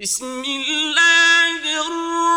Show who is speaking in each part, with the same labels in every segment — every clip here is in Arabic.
Speaker 1: بسم الله الرحمن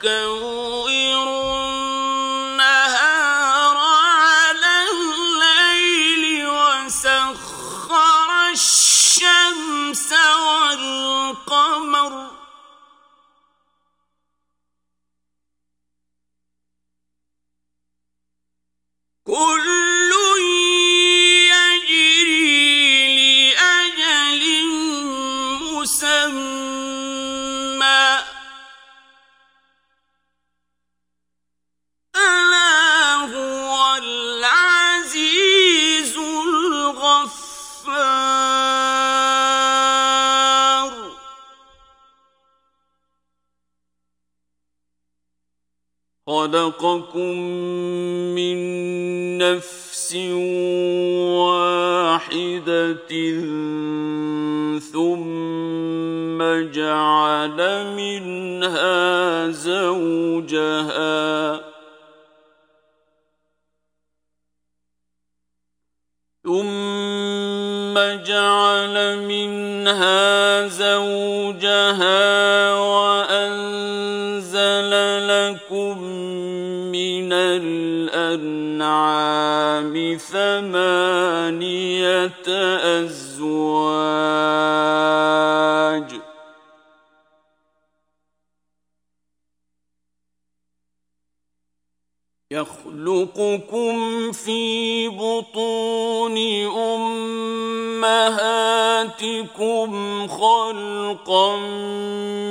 Speaker 1: ويكور خلقا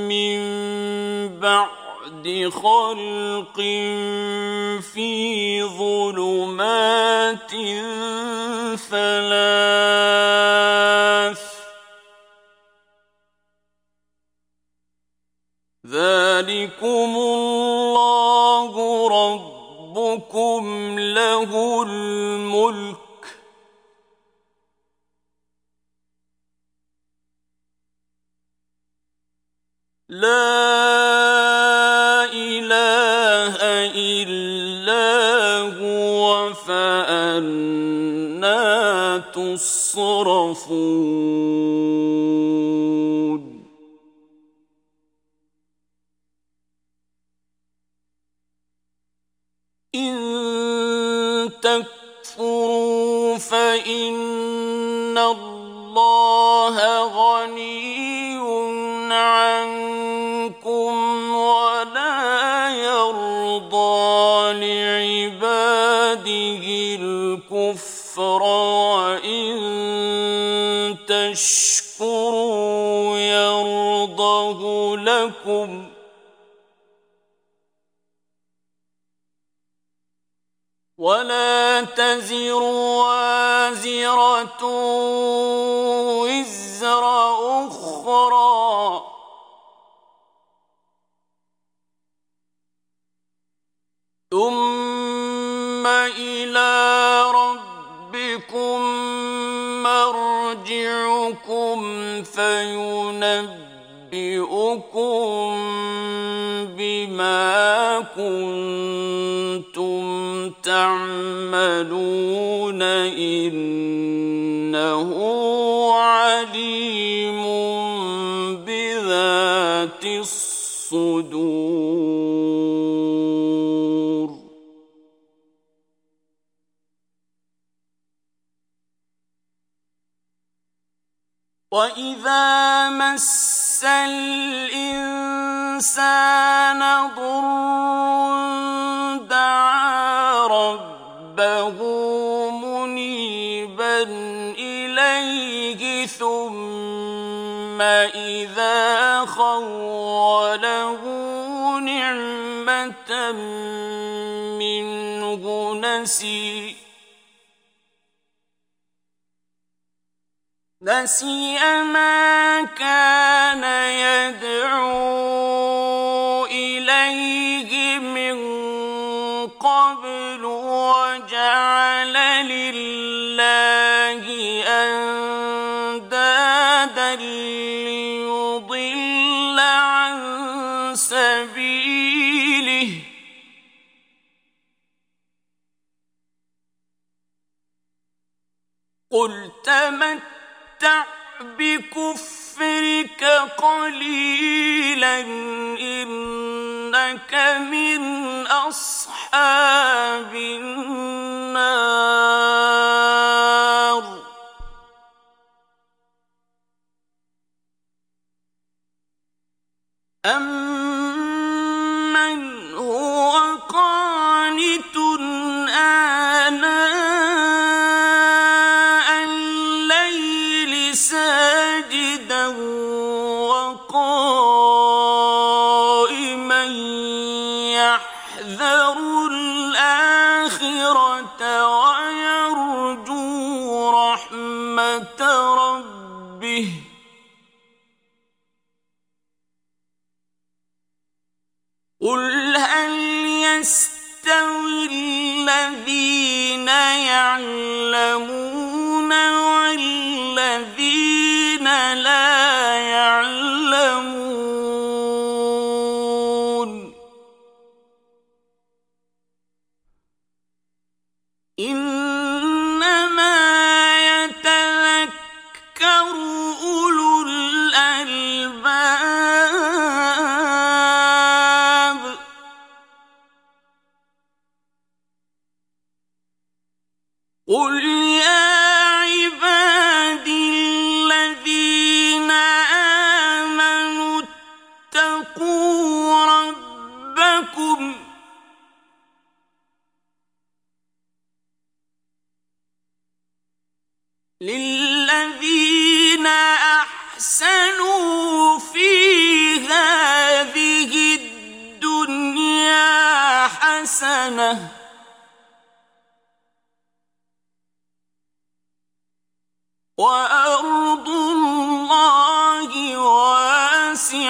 Speaker 1: من بعد خلق في ظلمات ثلاث. ذلكم الله ربكم له الملك لا إله إلا هو فأنا تصرفون. الكفر وإن تشكروا يرضه لكم ۖ ولا تزر وازرة وزر أخرى ثم إلى ربكم مرجعكم فينبئكم بما كنتم تعملون إنه وإذا مس الإنسان ضر دعا ربه منيبا إليه ثم إذا خوله نعمة منه نسي نسي ما كان يدعو إليه من قبل وجعل لله أندادا ليضل عن سبيله. قل تمت تمتع بكفرك قليلا إنك من أصحاب النار. أمن يعلمون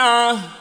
Speaker 1: عهد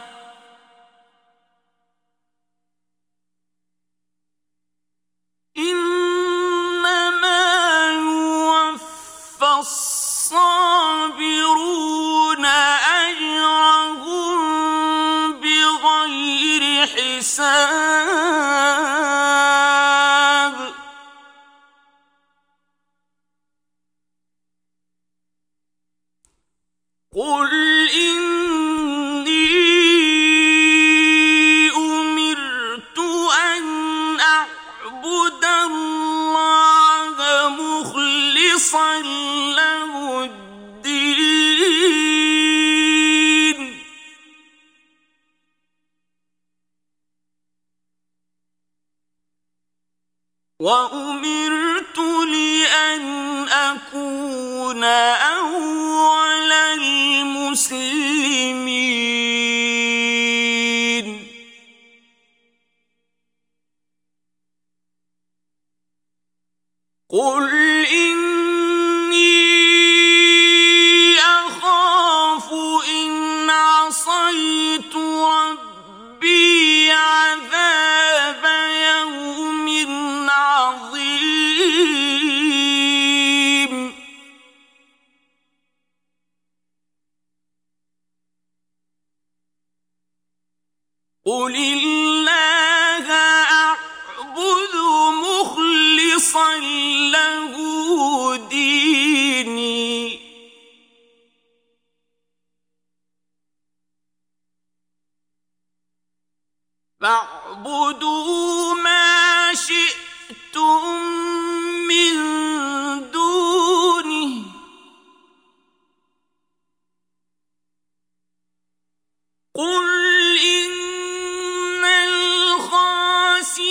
Speaker 1: فاعبدوا ما شئتم من دونه. قل إن الخاسرين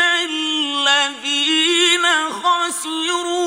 Speaker 1: الذين خسروا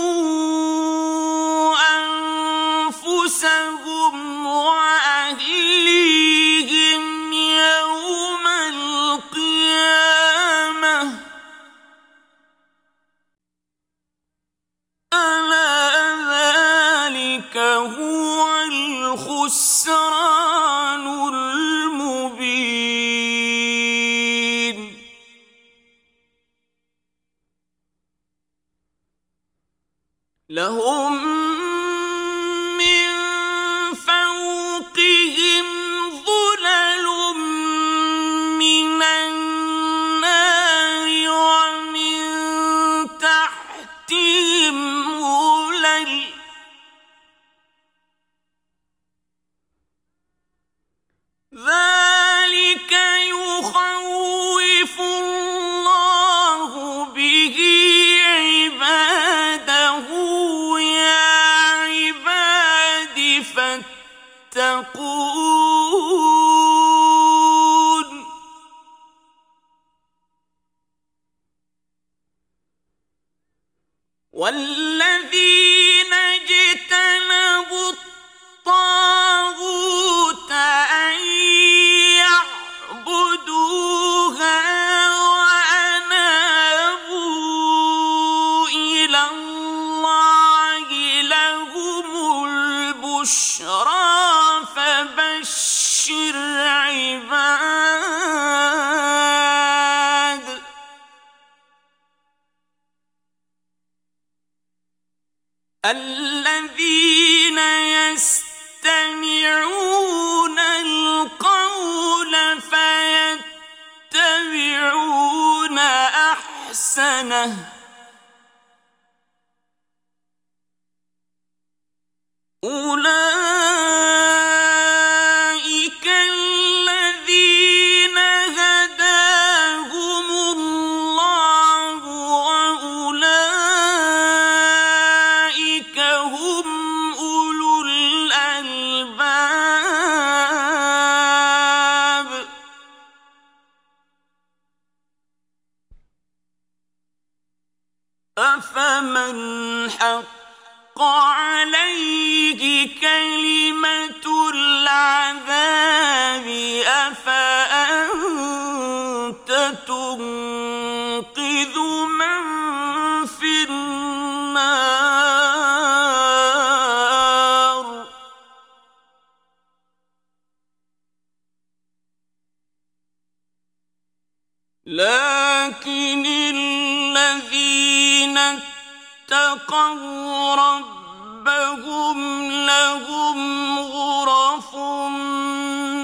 Speaker 1: إنهم لهم غرف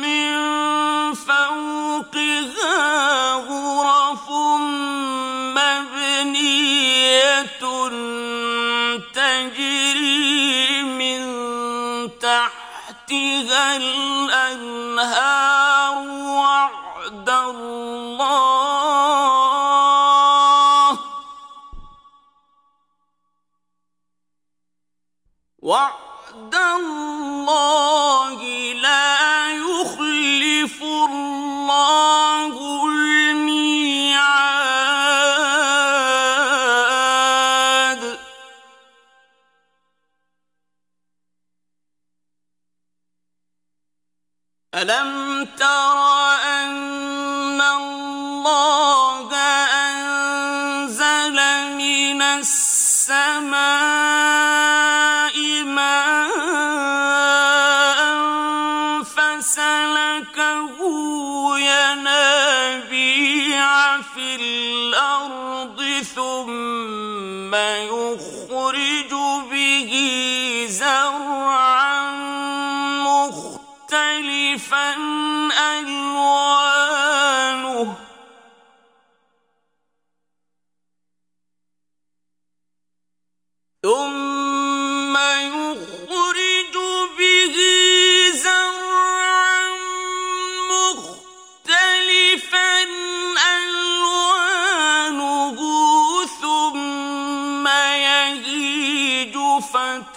Speaker 1: من فوقها غرف مبنية تجري من تحتها الأنهار. الله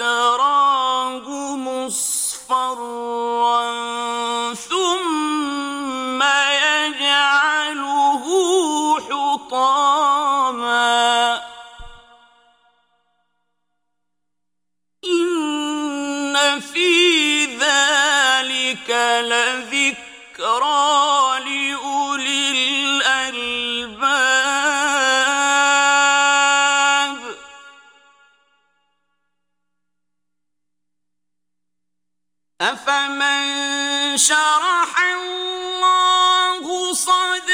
Speaker 1: تراه مصفرا من شرح الله صدر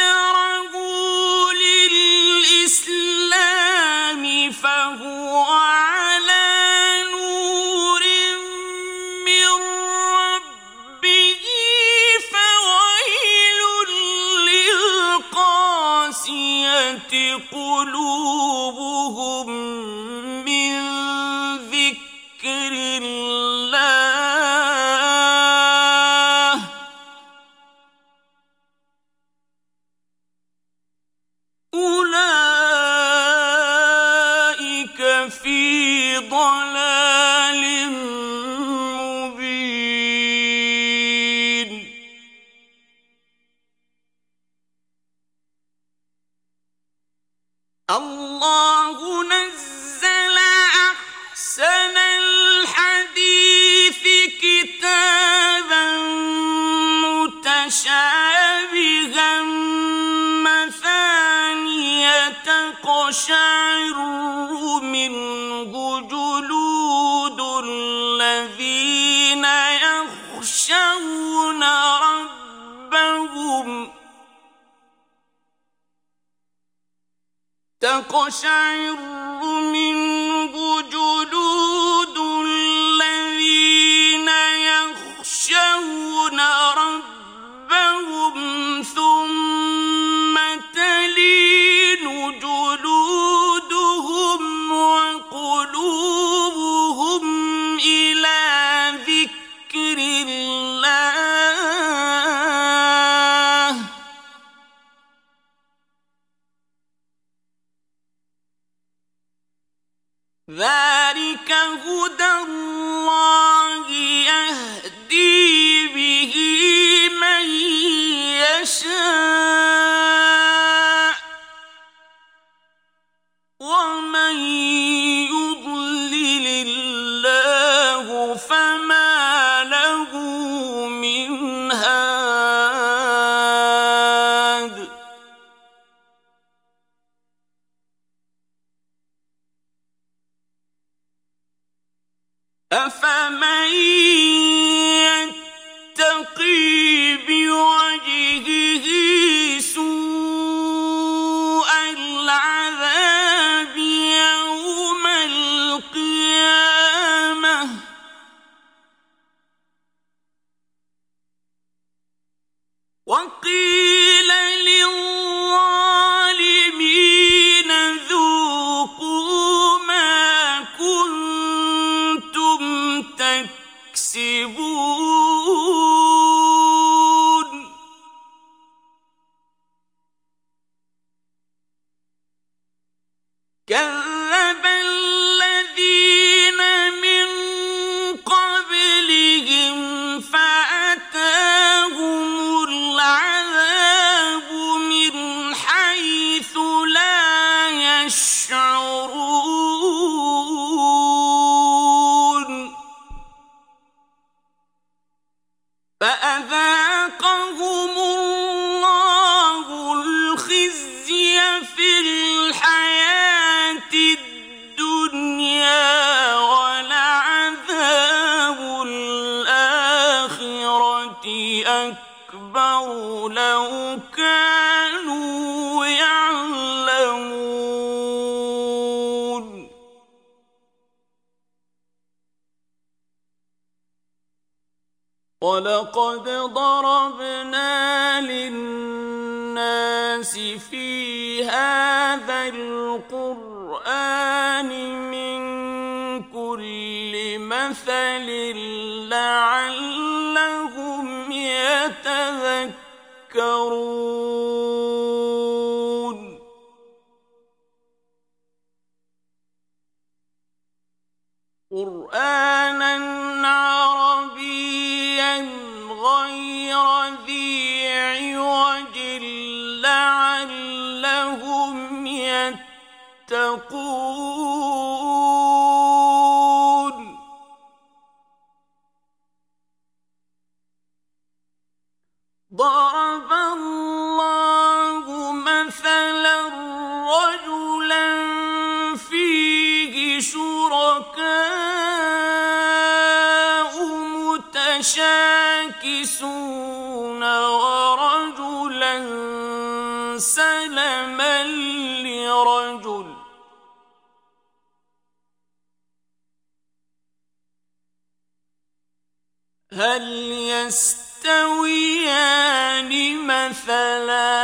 Speaker 1: تقشعر منه جلود الذين يخشون ربهم. تقشعر منه ذلك يهدي به من يشاء. يَحْسِبُونَ يستويان مثلا.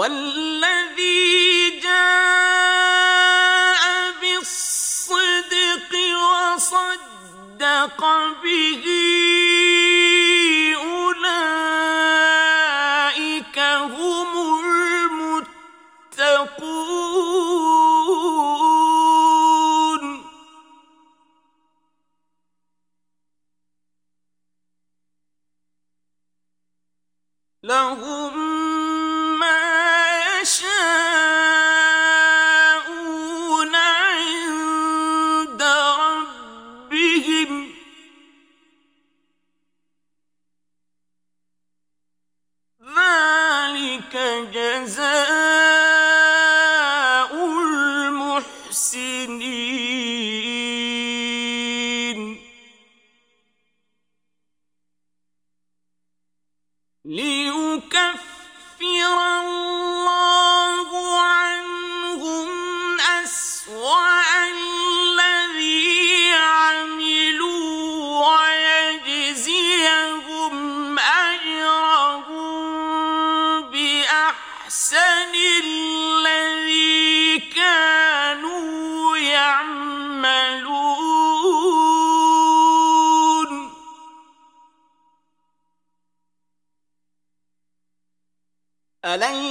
Speaker 1: والذي جاء بالصدق وصدق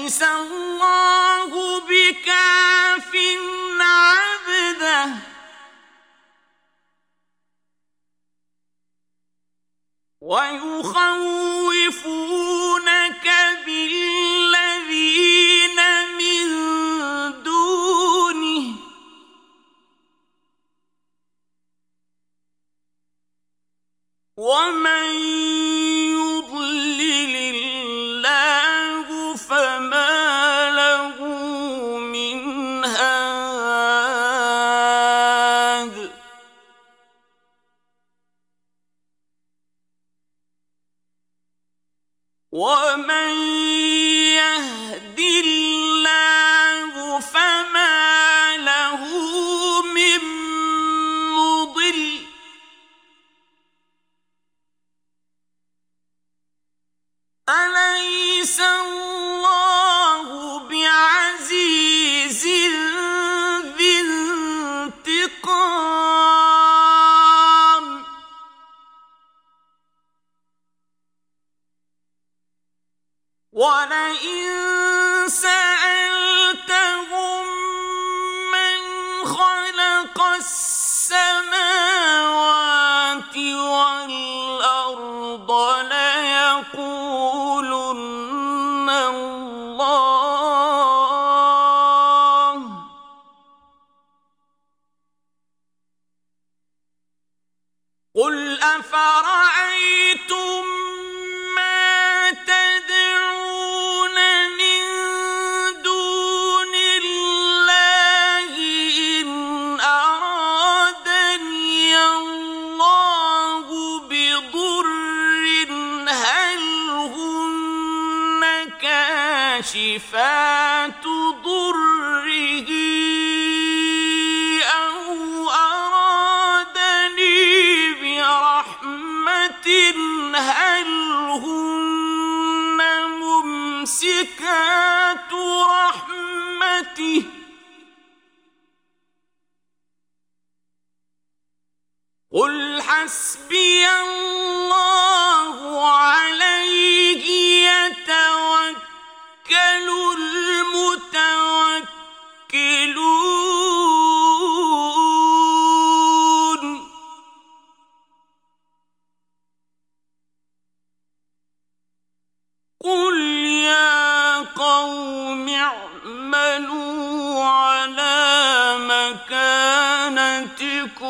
Speaker 1: ليس الله بكاف عبده. سألتهم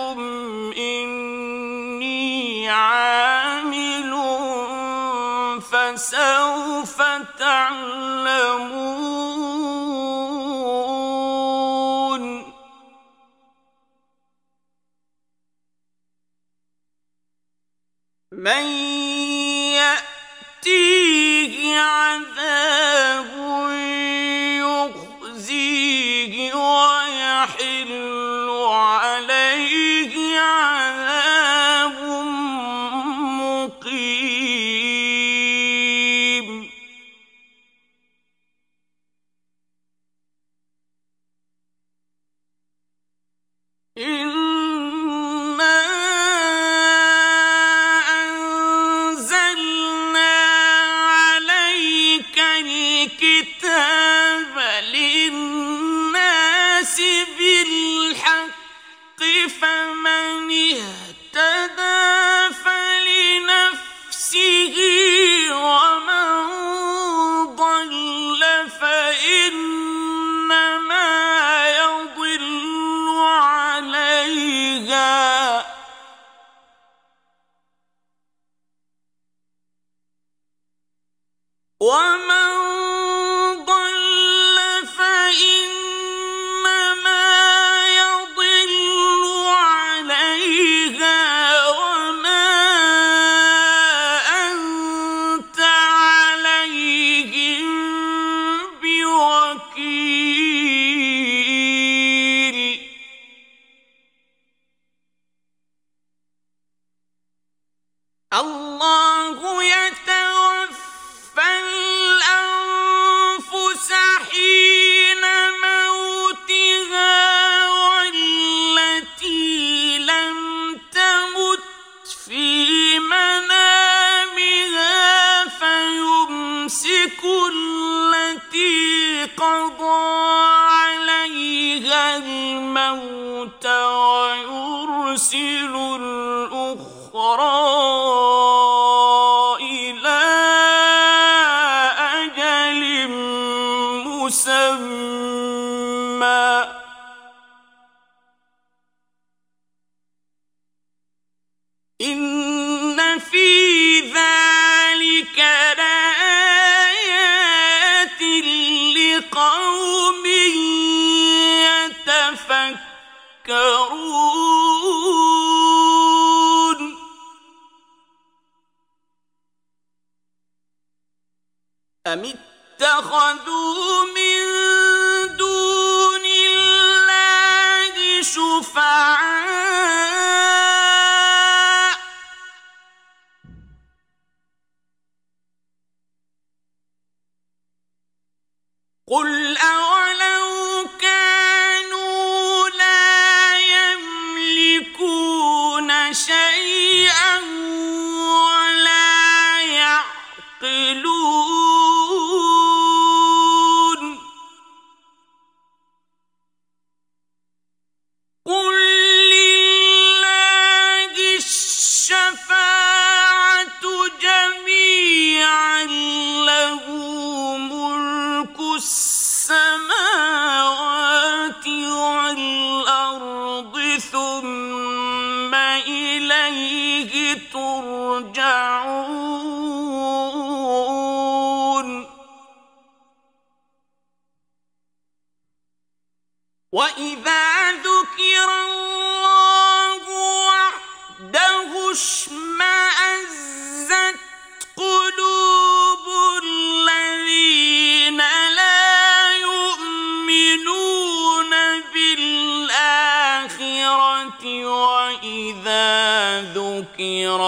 Speaker 1: لكم إني عامل فسوف تعلمون من يأتيه عذاب يستهزئون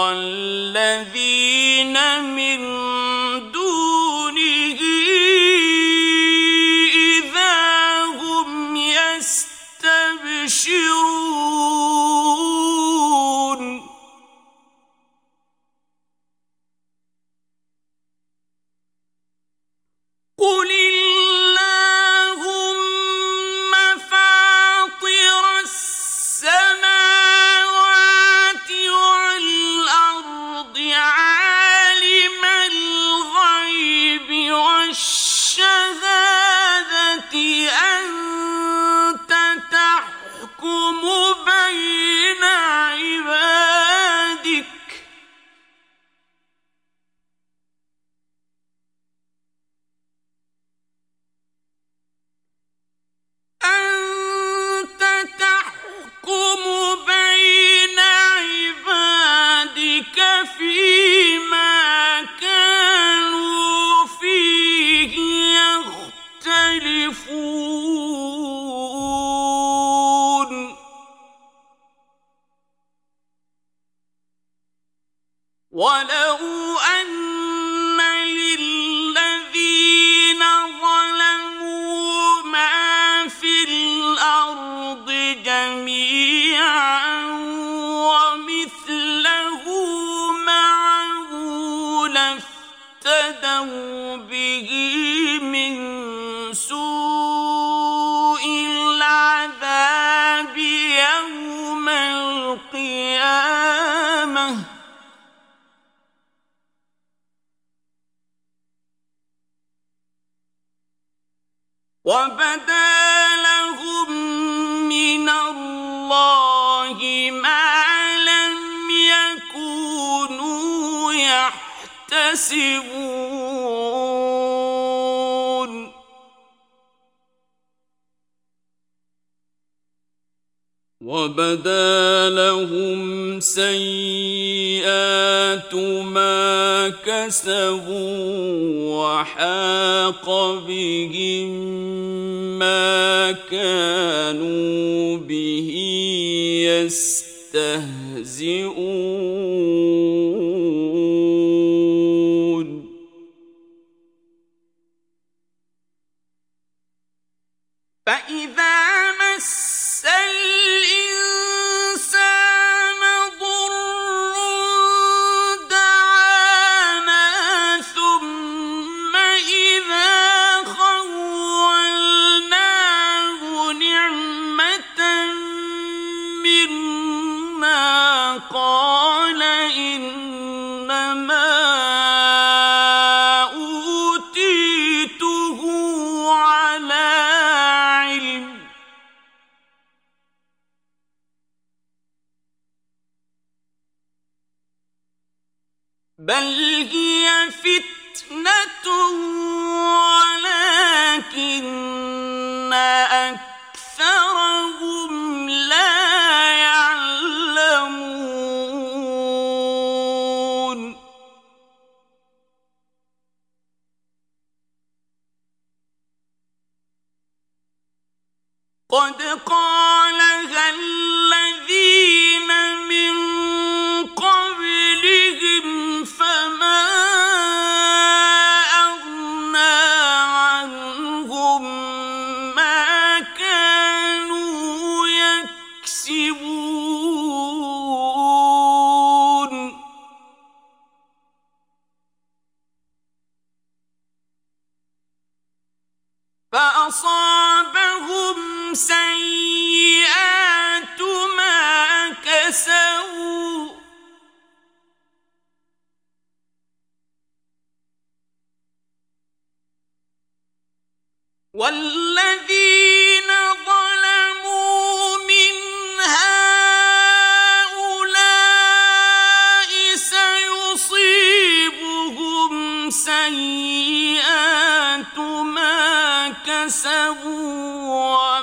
Speaker 1: سيئات ما كسبوا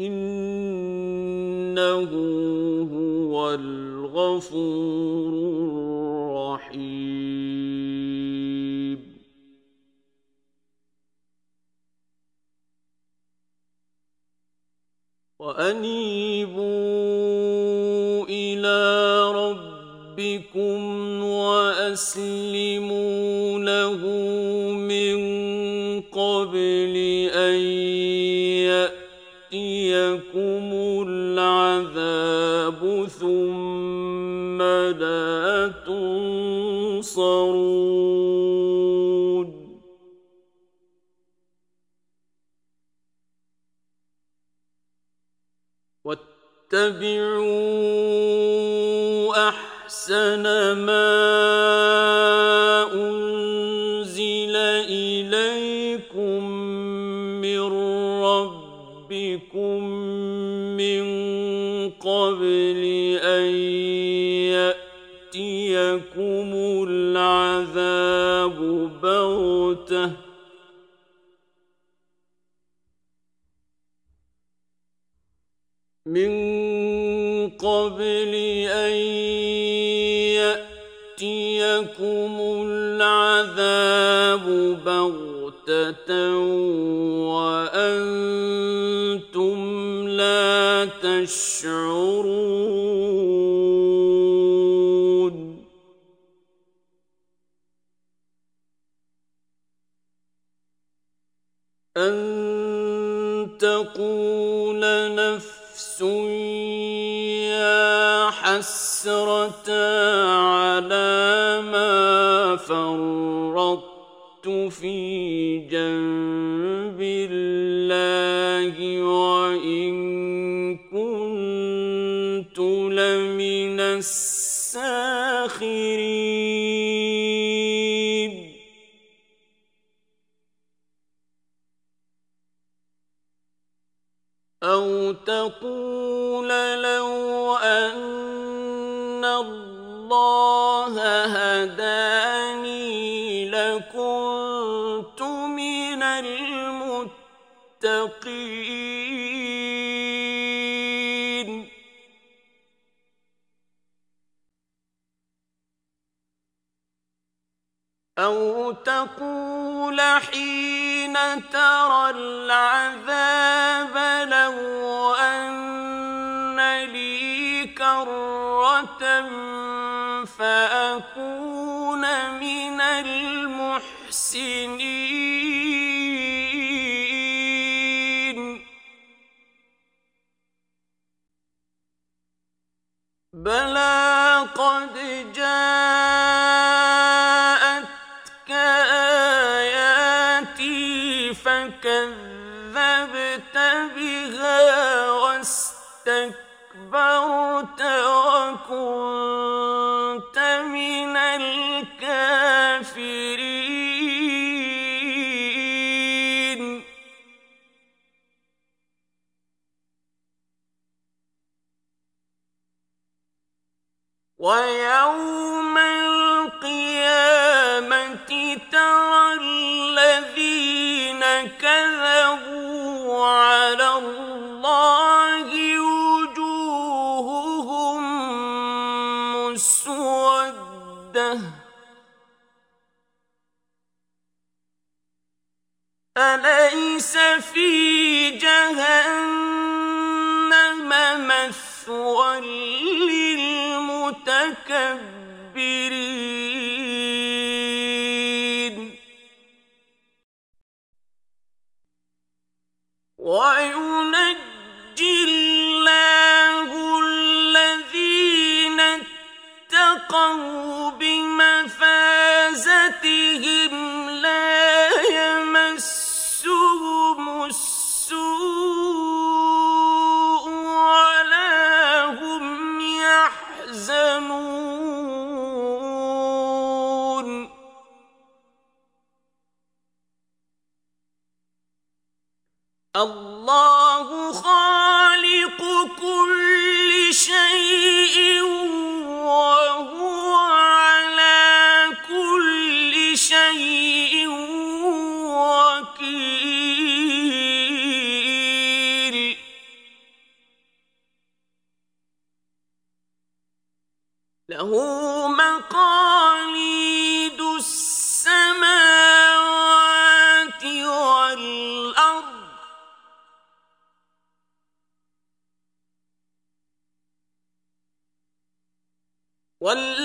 Speaker 1: إنه هو الغفور الرحيم. وأنيبوا إلى ربكم وأسلموا تذهب ثم لا تنصرون. واتبعون تشعرون أن تقول نفس يا حسرة على ترى العذاب لو أن لي كرة فأكون من المحسنين. بلى وال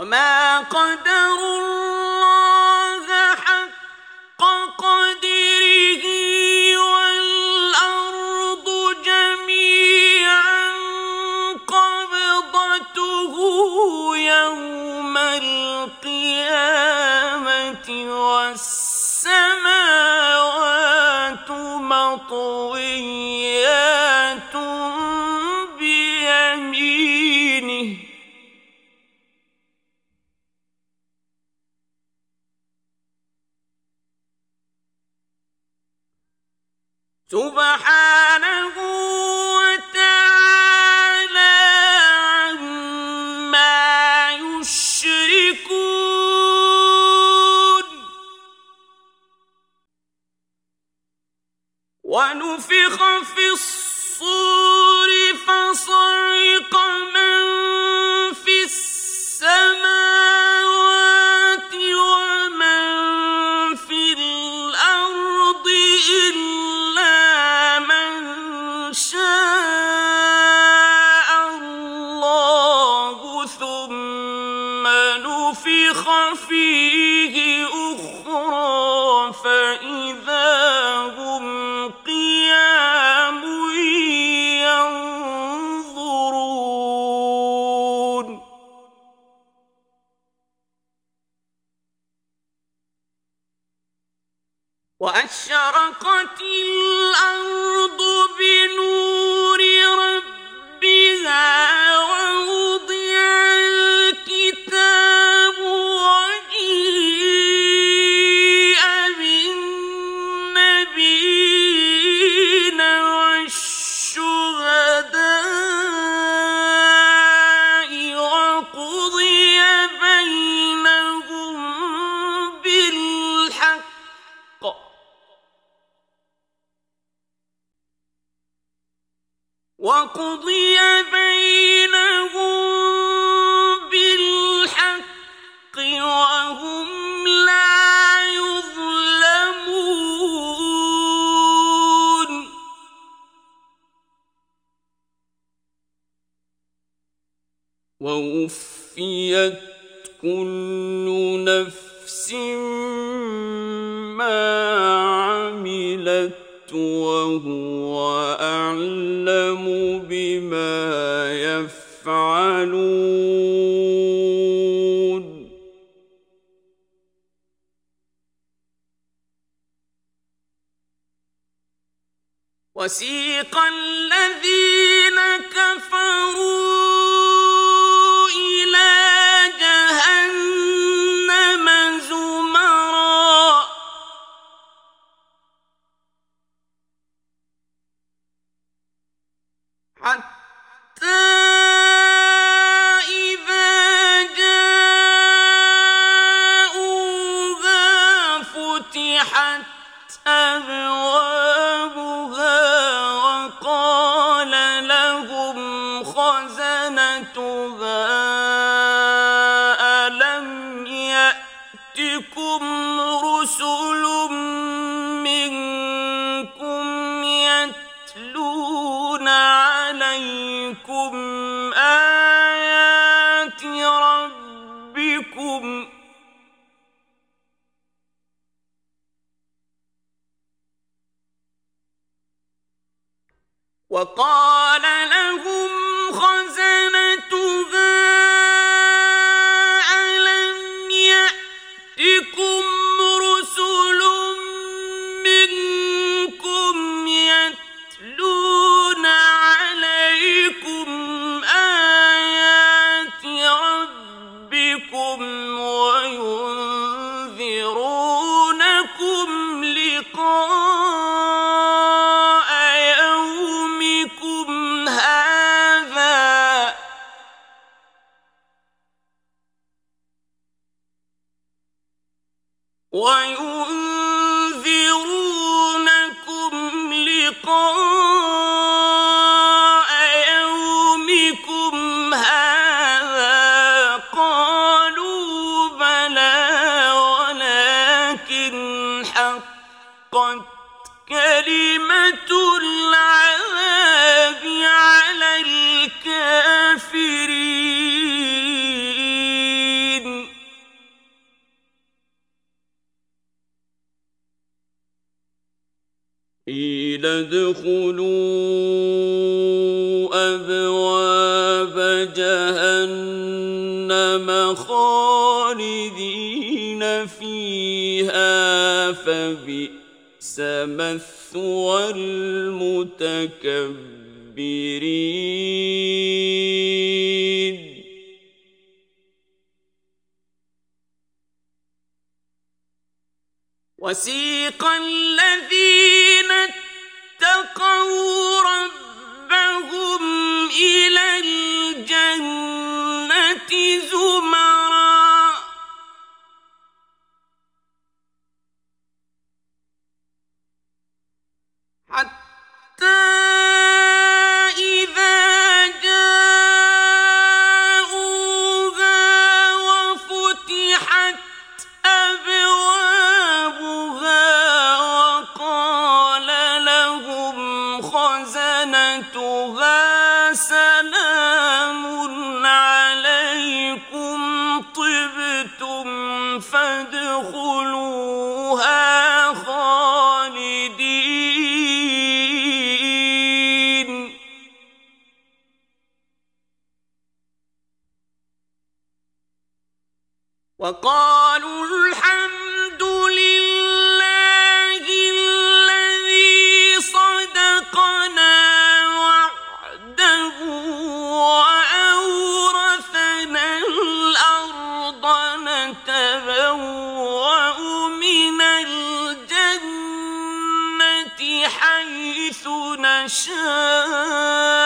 Speaker 1: وما سبحانه وتعالى عما يشركون. ونفخ في الصور فصعق من الأرض ادخلوا أبواب جهنم خالدين فيها فبئس مثوى المتكبرين. وسيق الذين اتقوا حيث نشاء.